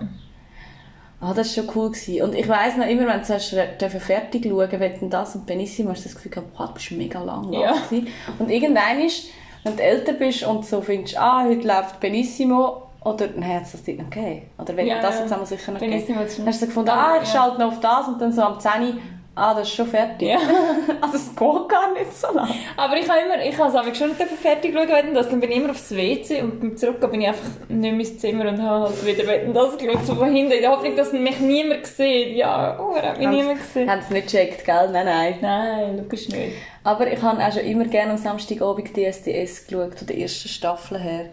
Ah, das war schon cool. Gewesen. Und ich weiss noch immer, wenn du darfst fertig schauen, wenn das und Benissimo, hast du das Gefühl gehabt, du bist mega lang Ja. gewesen. Und irgendwann ist, wenn du älter bist und so findest, ah, heute läuft Benissimo, oder, nein, hat es das noch gegeben? Oder wenn Ja, das jetzt einmal sicher noch gegeben. Hast du gefunden, ah, ich schalte noch auf das und dann so am 10 Uhr, ah, das ist schon fertig. Ja. also es geht gar nicht so lang. Aber ich habe immer, ich habe es schon nicht fertig schauen, wetten, das. dann bin ich immer aufs WC und beim Zurückgehen bin ich einfach nicht mehr ins Zimmer und habe halt wieder das geschaut, so von hinten, in der Hoffnung, dass mich niemand sieht. Ja, oh, hat mich niemand gesehen. Haben sie nicht gecheckt, gell? Nein, nein. Nein, logisch nicht. Aber ich habe auch schon immer gerne am Samstagabend DSDS geschaut, von der ersten Staffel her.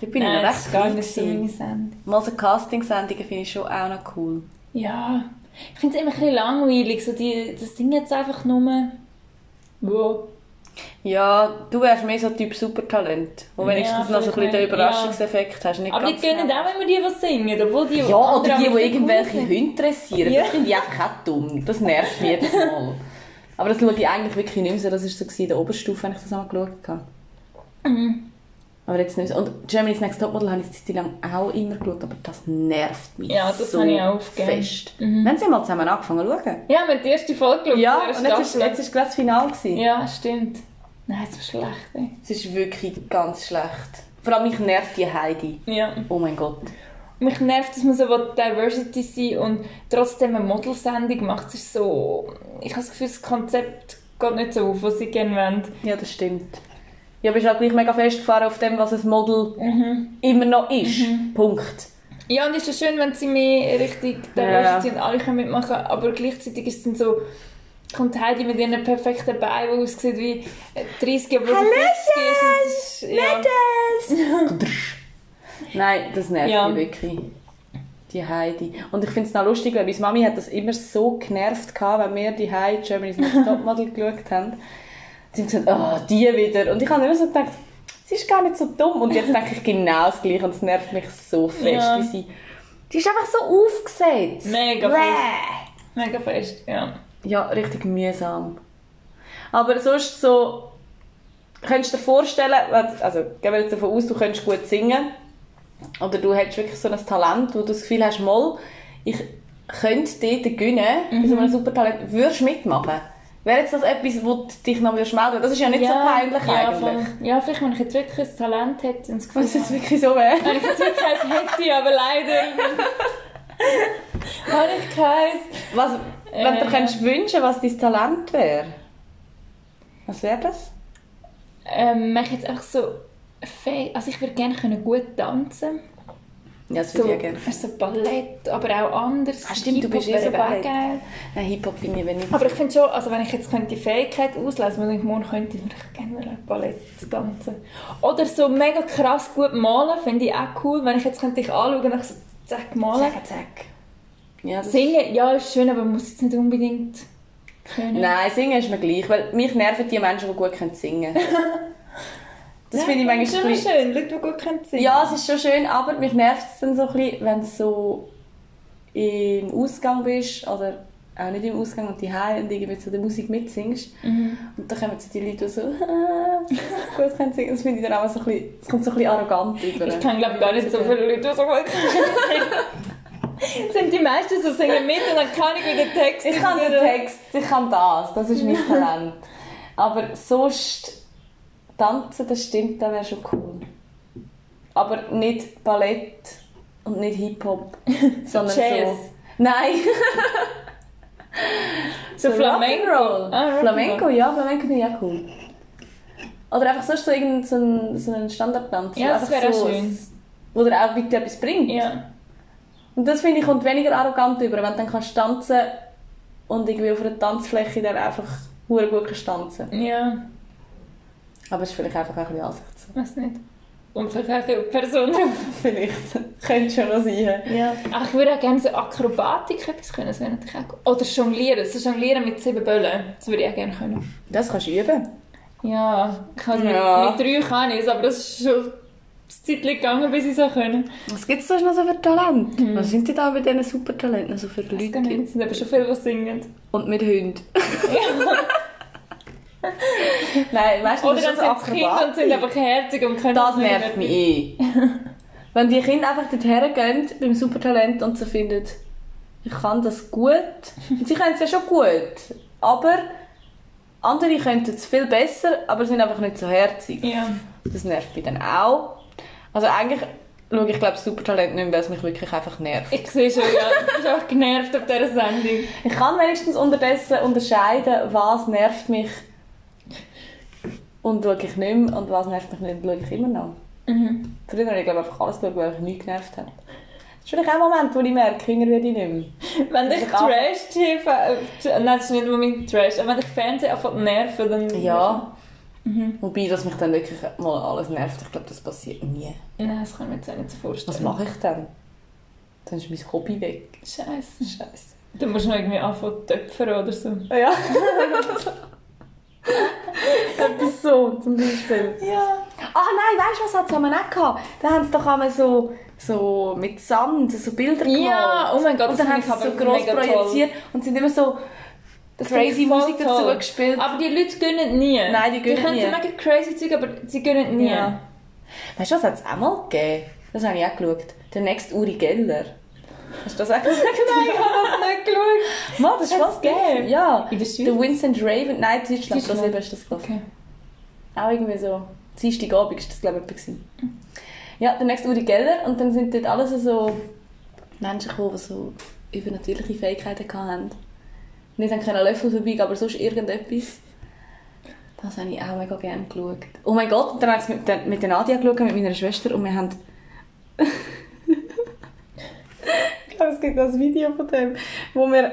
Da bin Nein, ich noch das recht ist gar nicht so meine. Sendung. Mal so Casting-Sendungen finde ich schon auch noch cool. Ja, ich finde es immer ein bisschen langweilig, so die, das Ding jetzt einfach nur... Wo? Ja, du wärst mehr so Typ Supertalent, wo wenigstens Ja, noch so ein bisschen den Überraschungseffekt hast. Nicht Aber die ganz gönnen genau. auch immer die, die singen, obwohl die Ja, oder die, die viel irgendwelche. Hunde dressieren. Ja. Das finde ich einfach auch dumm. Das nervt mich jedes Mal. Aber das schaue ich eigentlich wirklich nicht mehr so. Das war so in der Oberstufe, wenn ich das einmal geschaut habe. Mhm. Aber jetzt nicht. Und Germany's Next Topmodel habe ich eine Zeit lang auch immer geschaut, aber das nervt mich Ja, das so habe ich auch aufgegeben. fest. Wir haben sie mal zusammen angefangen zu schauen. Ja, wir haben die erste Folge geschaut. Ja, und jetzt ist, Staffel. jetzt ist gerade das Finale. Gewesen. Ja, stimmt. Nein, es war schlecht, ey. Es ist wirklich ganz schlecht. Vor allem mich nervt die Heidi. Ja. Oh mein Gott. mich nervt, dass man so Diversity sein und trotzdem eine Modelsendung macht. Es ist so... Ich habe das Gefühl, das Konzept geht nicht so auf, was sie gerne wollen. Ja, das stimmt. Ja, bist halt gleich mega festgefahren auf dem, was ein Model immer noch ist. Punkt. Ja, und es ist ja schön, wenn sie mehr richtig Diversity und alle können mitmachen, aber gleichzeitig ist es dann so, kommt Heidi mit ihren perfekten Beinen, die aussieht wie 30, obwohl sie 50 ist. und Ja. Nein, das nervt Ja. mich wirklich. Die Heidi. Und ich finde es noch lustig, weil meine Mami hat das immer so genervt, gehabt, wenn wir die Heidi Germany's Next Topmodel geschaut haben. Sie haben gesagt, oh, die wieder. Und ich habe immer so gedacht, sie ist gar nicht so dumm. Und jetzt denke ich genau das Gleiche und es nervt mich so fest, Ja. wie sie... Die ist einfach so aufgesetzt. Mega Bäh. fest. Mega fest, ja. Ja, richtig mühsam. Aber sonst so, könntest du dir vorstellen, also gehen wir jetzt davon aus, du könntest gut singen oder du hättest wirklich so ein Talent, wo du das Gefühl hast, mal, ich könnte dort gewinnen, bei so einem Supertalent, würdest du mitmachen? Wäre jetzt das etwas, wo du dich noch würdest melden Das ist ja nicht so peinlich ja, eigentlich. voll. Ja, vielleicht, wenn ich jetzt wirklich ein Talent hätte und das Gefühl Was es wirklich so wäre. Wenn ich jetzt wirklich eins hätte, aber leider habe ich keins. Was, wenn du Äh. könntest wünschen, was dein Talent wäre, was wäre das? Ähm, mache ich jetzt einfach so also ich würde gerne können gut tanzen Ja, das so, ich ja gerne. so Ballett, aber auch anders. Ah, stimmt, du bist eh wäre so Ballett. geil. Nein, Hip-Hop bin ich nicht. Aber ich finde schon, also wenn ich jetzt könnte die Fähigkeit auslesen, wenn ich morgen könnte, würde ich gerne Ballett tanzen. Oder so mega krass gut malen, finde ich auch cool. Wenn ich jetzt könnte dich anschauen und ich so zack malen. Zack, zack. Ja, Singen, ja, ist schön, aber man muss jetzt nicht unbedingt können. Nein, singen ist mir gleich, weil mich nerven die Menschen, die gut können singen Das Ja, finde ich manchmal ist ein immer bisschen... schön, Leute, die gut können singen. Ja, es ist schon schön, aber mich nervt es dann so ein bisschen, wenn du so im Ausgang bist oder auch nicht im Ausgang und die und irgendwie so die Musik mitsingst Mhm. und dann kommen so die Leute, so gut können singen. Das finde ich dann auch so ein bisschen, es kommt so ein bisschen arrogant über. Ich kenne glaube gar nicht so viele Leute, die so gut können Sind die meisten so singen mit und dann kann ich wieder Text. Ich kann den Text, ich kann das, das ist mein Talent. Aber sonst tanzen, das stimmt, das wäre schon cool. Aber nicht Ballett und nicht Hip-Hop, sondern Jazz. so... Nein! So Flamenco. Rock'n'Roll. Ah. Flamenco, ja, Flamenco finde ich auch cool. Oder einfach sonst so so ein, so ein Standardtanz. Ja, das wäre so, schön. Wo dir auch wirklich etwas bringt. Ja. Und das finde ich kommt weniger arrogant über, wenn du dann kannst tanzen und irgendwie auf einer Tanzfläche dann einfach gut tanzen. Ja, Aber es ist vielleicht einfach ein bisschen Ansichtssache. weiß nicht. Und vielleicht auch eine Person. Vielleicht. Könnte schon noch sein. ja. Ach, ich würde auch gerne so Akrobatik etwas können. Das wäre natürlich auch. Oder Jonglieren. So Jonglieren mit sieben Böllen. Das würde ich auch gerne können. Das kannst du üben. Ja, ich habe Ja. mit, mit drei kann ich es, aber das ist schon ein Zeit gegangen, bis ich auch können. Was gibt es sonst noch so für Talente? Was sind denn da bei diesen Supertalenten so für Das Leute? kann ich. Es sind aber schon viele, die singen. Und mit Hunden. Nein, weißt du, Oder das ist es Kinder und sind einfach herzig und können Das nervt mich eh. Wenn die Kinder einfach dorthin gehen beim Supertalent und so finden, ich kann das gut. Und sie können es ja schon gut. Aber andere könnten es viel besser, aber sind einfach nicht so herzig. Ja. Das nervt mich dann auch. Also eigentlich schaue ich glaube Supertalent nicht mehr, weil es mich wirklich einfach nervt. Ich sehe schon, ja. Ich bin auch genervt auf dieser Sendung. Ich kann wenigstens unterdessen unterscheiden, was nervt mich und schaue ich nicht mehr und was nervt mich nicht schaue ich immer noch. Mhm. Früher habe ich glaube einfach alles geschaut, weil mich nichts genervt hat. Das ist vielleicht auch ein Moment, wo ich merke, jünger werde ich nicht mehr. Wenn dich Ich. Trash-TV... Äh, nein, das ist nicht unbedingt Trash. Aber wenn dich Fernsehen einfach nerven, dann... Ja. Mhm. Wobei, dass mich dann wirklich mal alles nervt, ich glaube, das passiert nie. Nein, das kann ich mir jetzt auch nicht so vorstellen. Was mache ich dann? Dann ist mein Hobby weg. Scheiße. Scheiße. Du musst noch irgendwie anfangen zu töpfern oder so. Ja. Etwas zum Beispiel. Ja. Ah nein, weißt du, was hat es auch gehabt? Da haben sie doch einmal so, so mit Sand so Bilder gemalt. Ja, oh mein Gott, Und das dann haben sie so gross projiziert und sind immer so Das crazy Musik dazu toll. gespielt. Aber die Leute gönnen nie. Nein, die gönnen Die können nie. so mega crazy Zeug, aber sie gönnen nie. Ja. Weißt du, was hat es auch mal gegeben? Das habe ich auch geschaut. Der nächste Uri Geller. Hast du das auch geschaut? Nein, ich habe das nicht geschaut. Mann, das ist was gegeben? Ja. In der Schweiz? Der Vincent Raven. Nein, Deutschland. Deutschland. Brasilien ist das. Okay. Auch irgendwie so. Dienstagabend ist das, glaube ich, gewesen. Ja, der nächste Uri Geller. Und dann sind dort alles so Menschen gekommen, die so übernatürliche Fähigkeiten hatten. Nicht haben können Löffel vorbei, aber sonst irgendetwas. Das habe ich auch mega gerne geschaut. Oh mein Gott, und dann habe ich es mit, mit der Nadia geschaut, mit meiner Schwester, und wir haben... ich glaube, es gibt ein Video von dem, wo wir...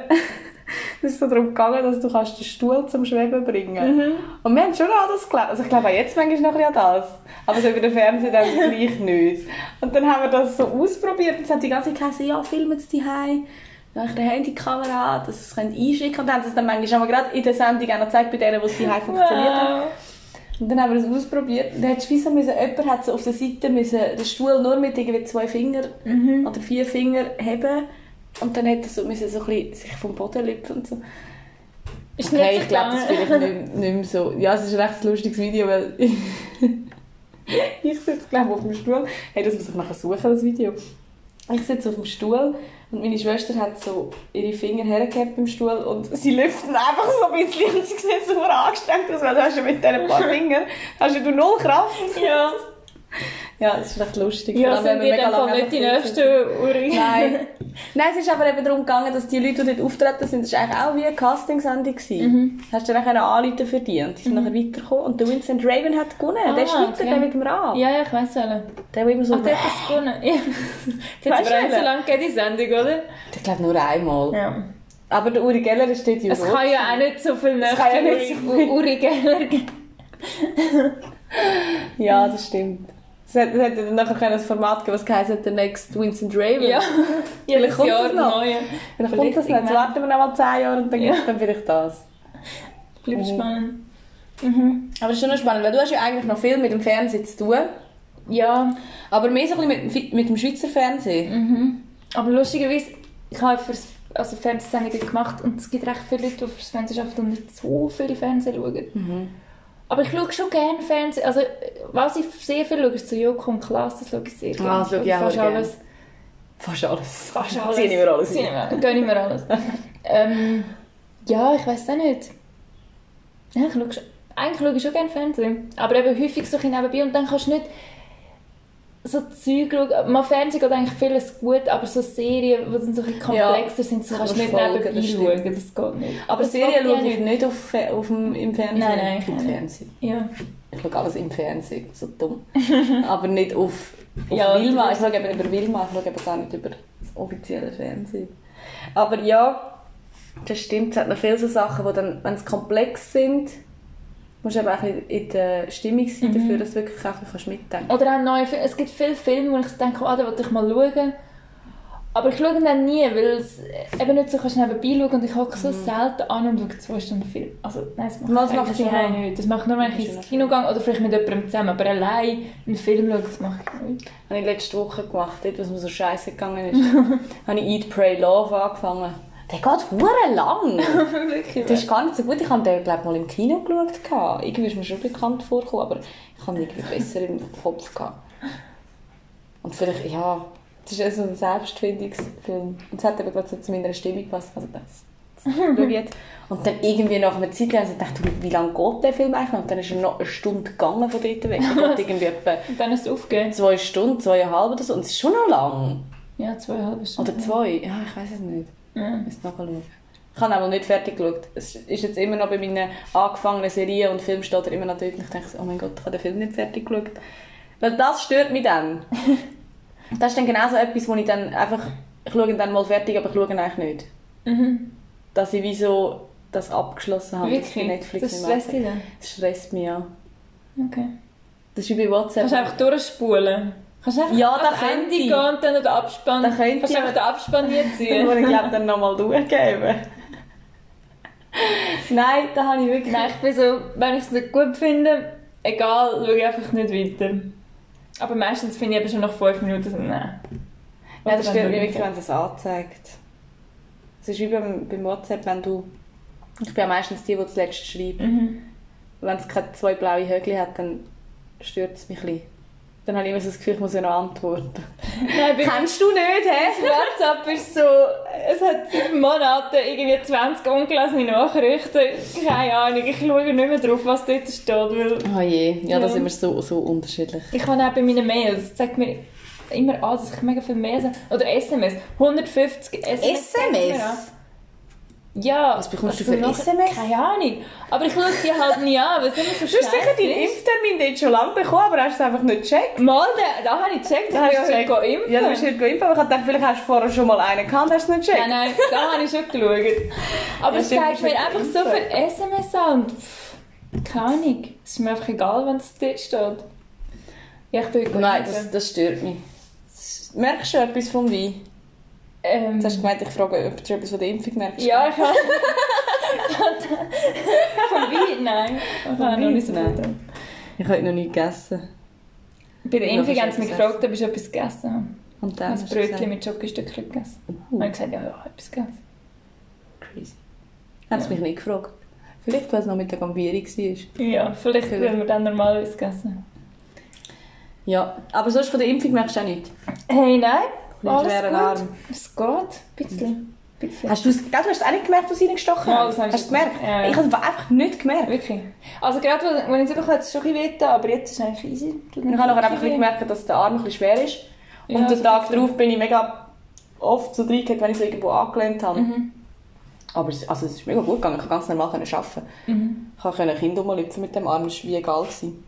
Es ist so darum gegangen, dass du kannst den Stuhl zum Schweben bringen Mhm. Und wir haben schon an das geglaubt. Also ich glaube auch jetzt manchmal noch ein an das. Aber so über den Fernseher dann gleich nicht. Und dann haben wir das so ausprobiert und es hat die ganze Zeit geheißen, ja, filmen Sie die Dann habe ich eine Handykamera, dass sie es einschicken können. Und dann haben sie es dann manchmal auch gerade in der Sendung auch noch gezeigt, bei denen, wo es die funktioniert hat. Und dann haben wir es ausprobiert. Dann hat müssen, jemand hat so auf der Seite müssen den Stuhl nur mit irgendwie zwei Fingern Mhm. oder vier Fingern heben. Und dann hat er so, müssen so ein bisschen sich vom Boden lüpfen und so. Ist Okay, nicht so ich glaube, das ist vielleicht nicht, nicht mehr so. Ja, es ist ein recht lustiges Video, weil ich sitze, glaube ich, auf dem Stuhl. Hey, das muss ich nachher suchen, das Video. Ich sitze auf dem Stuhl und meine Schwester hat so ihre Finger hergehabt beim Stuhl und sie lüften einfach so ein bisschen und sie sieht so angestrengt aus, weil du hast ja mit diesen paar Fingern hast ja du null Kraft. Ja, Ja, das ist recht lustig. ja sind wir dann voll nicht die einfach sitzen. nächsten Uhr. Nein. Nein, es ist aber eben darum gegangen, dass die Leute, die dort auftreten sind, das war eigentlich auch wie eine Castingsendung. Mhm. Hast du dann auch anrufen für die und die sind nachher weitergekommen. Und der Vincent Raven hat gewonnen. der Ah, Schweizer, okay. der mit dem Rad. Ja, ja, ich weiss welchen. Der, der immer so... Ach, der hat das gewonnen. Ja. Das hat nicht so lange die Sendung, oder? Ich glaube nur einmal. Ja. Aber der Uri Geller ist dort Es kann ja auch nicht so viel Es kann ja nächste nicht so Uri- Uri Geller. Ja, das stimmt. Es hätte, es hätte dann nachher ein Format geben was hat, der Next Vincent Raven. Ja, Vielleicht kommt Jahr das noch. neue. Vielleicht kommt das nicht. Jetzt warten wir noch mal 10 Jahre und dann Ja. gibt es dann vielleicht das. Bleibt Mhm. spannend. Mhm. Aber es ist schon noch spannend, weil du hast ja eigentlich noch viel mit dem Fernsehen zu tun. Ja, Aber mehr so ein bisschen mit, mit dem Schweizer Fernsehen. mhm. aber lustigerweise, ich habe fürs, also Fernsehsendungen gemacht und es gibt recht viele Leute, die fürs Fernsehen arbeiten und nicht so viel Fernsehen schauen. Mhm. Aber ich schaue schon gerne Fernsehen. Also, was ich sehr viel schaue, ist so Joko und Klaas, das schaue ich sehr gerne. Ah, schaue ich auch Fast gerne. alles. Fast alles. Fast alles. Zieh ich mir alles Zieh ein. ich mir- Gönn ich mir alles. ähm, ja, ich weiß auch nicht. Ja, ich schaue schon, eigentlich schaue ich schon gerne Fernsehen. Aber eben häufig so ein nebenbei und dann kannst du nicht so Zeug schauen. Mal Fernsehen geht eigentlich vieles gut, aber so Serien, die dann so ein bisschen komplexer sind, so kannst du nicht nebenbei das schauen. Das geht nicht. Aber Das Serien schaue ich ich nicht auf, auf dem, im Fernsehen. Nein, nein, ich Im nicht. Fernsehen. Ja. Ich schaue alles im Fernsehen, so dumm. Aber nicht auf, auf Ja, Wilma. Ich schaue eben über Wilma, ich schaue eben gar nicht über das offizielle Fernsehen. Aber ja, das stimmt. Es hat noch viele so Sachen, die dann, wenn sie komplex sind, musst du eben auch in der Stimmung sein dafür, dass du wirklich auch kannst mitdenken Oder auch neue Filme. Es gibt viele Filme, wo ich denke, ah, da will ich mal schauen. Aber ich schaue dann nie, weil es eben nicht so kannst du nebenbei schauen und ich hocke so selten an und schaue zwei Stunden Film. Also nein, das mache Das ich schon. daheim nicht. Das mache ich nur, wenn ich Das ist ins Kino gehe oder vielleicht mit jemandem zusammen. Aber allein einen Film schauen, das mache ich nicht. Das habe ich letzte Woche gemacht, dort, was mir so scheiße gegangen ist. habe ich Eat, Pray, Love angefangen. Der geht hure lang. Wirklich. Das ist gar nicht so gut. Ich habe den, glaube mal im Kino geschaut. Irgendwie ist mir schon bekannt vorgekommen, aber ich habe ihn irgendwie besser im Kopf gehabt. Und vielleicht, ja, es ist so ein Selbstfindungsfilm. Und es hat eben gerade so zu meiner Stimmung gepasst. Also das, das jetzt. Und dann irgendwie nach einer Zeit lang, also dachte ich, wie lange geht der Film eigentlich? Und dann ist er noch eine Stunde gegangen von dort weg. Geht irgendwie etwa Und dann ist es aufgegeben. zwei Stunden, zweieinhalb oder so. Und es ist schon noch lang. Ja, zweieinhalb Stunden. Oder zwei. Ja, ich weiß es nicht. Ja. Ich muss nachschauen. Ich habe aber nicht fertig geschaut. Es ist jetzt immer noch bei meinen angefangenen Serien und Filmen steht er immer noch dort. Und ich denke, oh mein Gott, ich habe den Film nicht fertig geschaut. Weil das stört mich dann. das ist dann genau so etwas, wo ich dann einfach, ich schaue ihn dann mal fertig, aber ich schaue ihn eigentlich nicht. Mhm. Dass ich wie so das abgeschlossen habe. Wirklich? Netflix Das stresst dich dann? Das stresst mich, ja. Okay. Das ist wie bei WhatsApp. Kannst du einfach durchspulen? Kannst du Ja, da könnte ich. gehen und dann den Abspann... Da könnte Kannst du ich. einfach den Abspann hier Dann ziehen? ich glaube dann nochmal durchgeben. Nein, da habe ich wirklich... Nein, ich bin so, wenn ich es nicht gut finde, egal, schaue ich einfach nicht weiter. Aber meistens finde ich eben schon nach 5 Minuten nein. Ja, das stört dann mich wirklich, wenn es es anzeigt. Es ist wie beim, beim WhatsApp, wenn du... Ich bin ja meistens die, die zuletzt schreibt. Mhm. Wenn es keine zwei blaue Högli hat, dann stört es mich ein bisschen. Dann habe ich immer so das Gefühl, ich muss ja noch antworten. Nein, Kennst du nicht, hä? WhatsApp ist so, es hat seit Monaten irgendwie 20 ungelesene Nachrichten. Keine Ahnung, ich schaue nicht mehr drauf, was dort steht, weil Oh je, ja, da Ja. sind wir so, so unterschiedlich. ich habe auch bei meinen Mails, es zeigt mir immer an, dass ich mega viel Mails habe. Oder SMS. 150 SMS. an. Ja. Was bekommst du also für SMS? Keine Ahnung. Aber ich schaue die halt nie an, immer so Du hast sicher deinen. Impftermin dort schon lange bekommen, aber hast es einfach nicht gecheckt. Mal, da, da habe ich gecheckt. Ich Da bin hast du heute gecheckt. impfen. Ja, du bist heute geimpft, aber ich dachte, vielleicht hast du vorher schon mal einen gehabt hast es nicht gecheckt. Nein, nein, da habe ich schon geschaut. Aber Ja, es zeigt du mir einfach mit so Impfen. viel SMS an und keine Ahnung. Es ist mir einfach egal, wenn es dort steht. Ja, ich bin Nein, impfen. das, das stört mich. Merkst du etwas vom Wein? Ähm, Jetzt hast du gemeint, ich frage, ob du etwas von der Impfung merkst. ja, ich habe... Von Wein? Nein. Ich habe noch nicht so Nein. Ich habe noch nicht gegessen. Bei der Ja, Impfung hast haben du sie mich gefragt, ob ich etwas gegessen habe. Und Ich dann habe ein Brötchen mit Schokostückchen gegessen. uh, Und ich gesagt, ja, ja, ich habe etwas gegessen. crazy. Hast du mich nicht gefragt? Vielleicht, weil es noch mit der Gambiri war. Ja, vielleicht, Vielleicht. wenn wir dann normalerweise gegessen Ja, aber sonst von der Impfung merkst du auch nicht. Hey, nein. Einen Alles schweren gut. Arm. Es geht. Ein bisschen. Ein bisschen. Hast du es, du hast es auch nicht gemerkt, was reingestochen Ja, haben? das habe ich Hast du es gemerkt? Ja, ja. Ich habe es einfach nicht gemerkt. Wirklich. Also gerade, als ich es bekommen habe, hat es schon ein bisschen aber jetzt ist es eigentlich easy. Tut Ich habe nachher einfach bisschen gemerkt, dass der Arm ein bisschen schwer ist. Und Ja, den Tag bisschen. darauf bin ich mega oft so reingegangen, wenn ich so irgendwo angelehnt habe. Mhm. Aber es, also es ist mega gut gegangen, ich konnte ganz normal arbeiten. Mhm. Ich konnte Kinder rumlüpfen mit dem Arm, das war wie egal. Gewesen.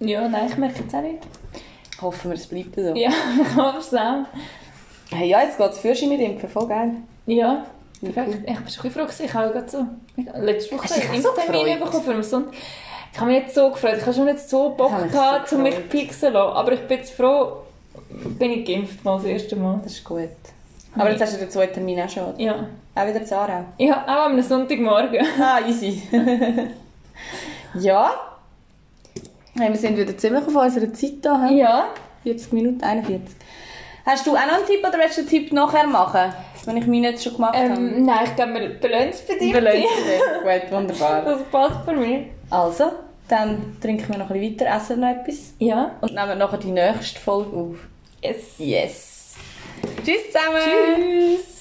Ja, nein, ich merke es auch nicht. Hoffen wir, es bleibt so. Ja, ich hoffe es auch. Hey, ja, jetzt geht es Führerschein mit Impfen, voll geil. Ja, perfekt. Ich bin schon froh, ich habe gerade so letzte Woche einen so Impftermin gefreut? bekommen für am Sonntag. Ich habe mich jetzt so gefreut. Ich habe schon nicht so Bock gehabt, so um mich pixeln lassen. Aber ich bin jetzt froh, bin ich geimpft mal das erste Mal. Das ist gut. Aber jetzt hast du den zweiten Termin auch schon. oder? Ja. Auch wieder zu Aarau. Ja, auch am Sonntagmorgen. Ah, easy. ja. Hey, wir sind wieder ziemlich auf unserer Zeit da. hä? Ja. 40 Minuten, 41. Hast du auch noch einen Tipp oder willst du den Tipp nachher machen? Wenn ich meinen jetzt schon gemacht habe. Ähm, nein, ich glaube, wir belohnen es bei dir. Überlegt Gut, wunderbar. Das passt bei mir. Also, dann trinken wir noch ein bisschen weiter, essen noch etwas Ja. und nehmen nachher die nächste Folge auf. Yes. Yes. Tschüss zusammen. Tschüss.